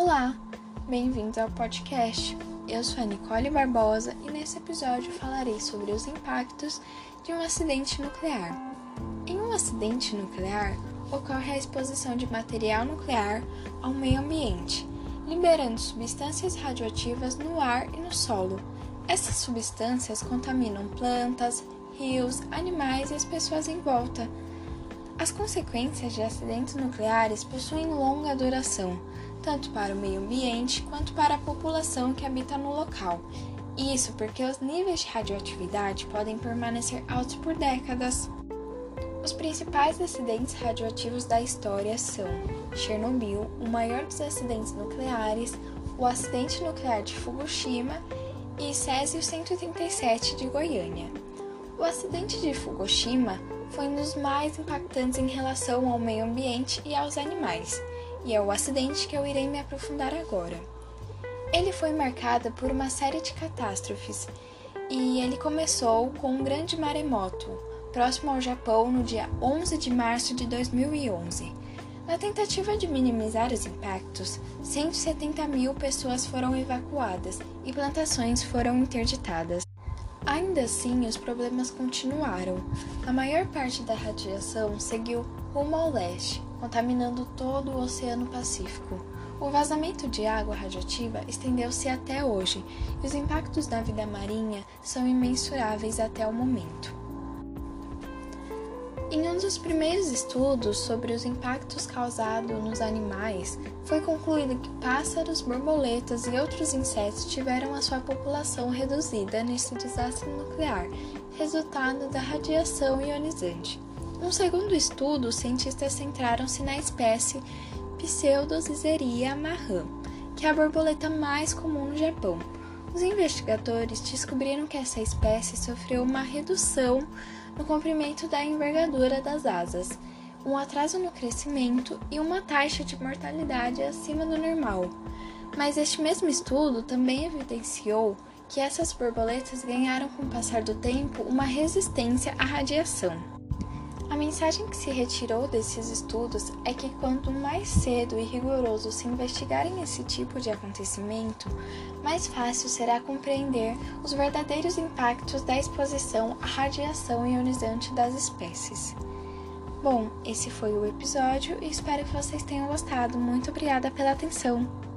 Olá, bem-vindos ao podcast. Eu sou a Nicole Barbosa e nesse episódio falarei sobre os impactos de um acidente nuclear. Em um acidente nuclear, ocorre a exposição de material nuclear ao meio ambiente, liberando substâncias radioativas no ar e no solo. Essas substâncias contaminam plantas, rios, animais e as pessoas em volta. As consequências de acidentes nucleares possuem longa duração, tanto para o meio ambiente quanto para a população que habita no local. Isso porque os níveis de radioatividade podem permanecer altos por décadas. Os principais acidentes radioativos da história são Chernobyl, o maior dos acidentes nucleares, o acidente nuclear de Fukushima e Césio 137 de Goiânia. O acidente de Fukushima foi um dos mais impactantes em relação ao meio ambiente e aos animais, e é o acidente que eu irei me aprofundar agora. Ele foi marcado por uma série de catástrofes, e ele começou com um grande maremoto, próximo ao Japão no dia 11 de março de 2011. Na tentativa de minimizar os impactos, 170 mil pessoas foram evacuadas e plantações foram interditadas. Ainda assim, os problemas continuaram. A maior parte da radiação seguiu rumo ao leste, contaminando todo o Oceano Pacífico. O vazamento de água radioativa estendeu-se até hoje e os impactos na vida marinha são imensuráveis até o momento. Em um dos primeiros estudos sobre os impactos causados nos animais, foi concluído que pássaros, borboletas e outros insetos tiveram a sua população reduzida nesse desastre nuclear, resultado da radiação ionizante. Um segundo estudo, os cientistas centraram-se na espécie Pseudozizeria marram, que é a borboleta mais comum no Japão. Os investigadores descobriram que essa espécie sofreu uma redução no comprimento da envergadura das asas, um atraso no crescimento e uma taxa de mortalidade acima do normal. Mas este mesmo estudo também evidenciou que essas borboletas ganharam com o passar do tempo uma resistência à radiação. Mensagem que se retirou desses estudos é que quanto mais cedo e rigoroso se investigarem esse tipo de acontecimento, mais fácil será compreender os verdadeiros impactos da exposição à radiação ionizante das espécies. Bom, esse foi o episódio e espero que vocês tenham gostado. Muito obrigada pela atenção!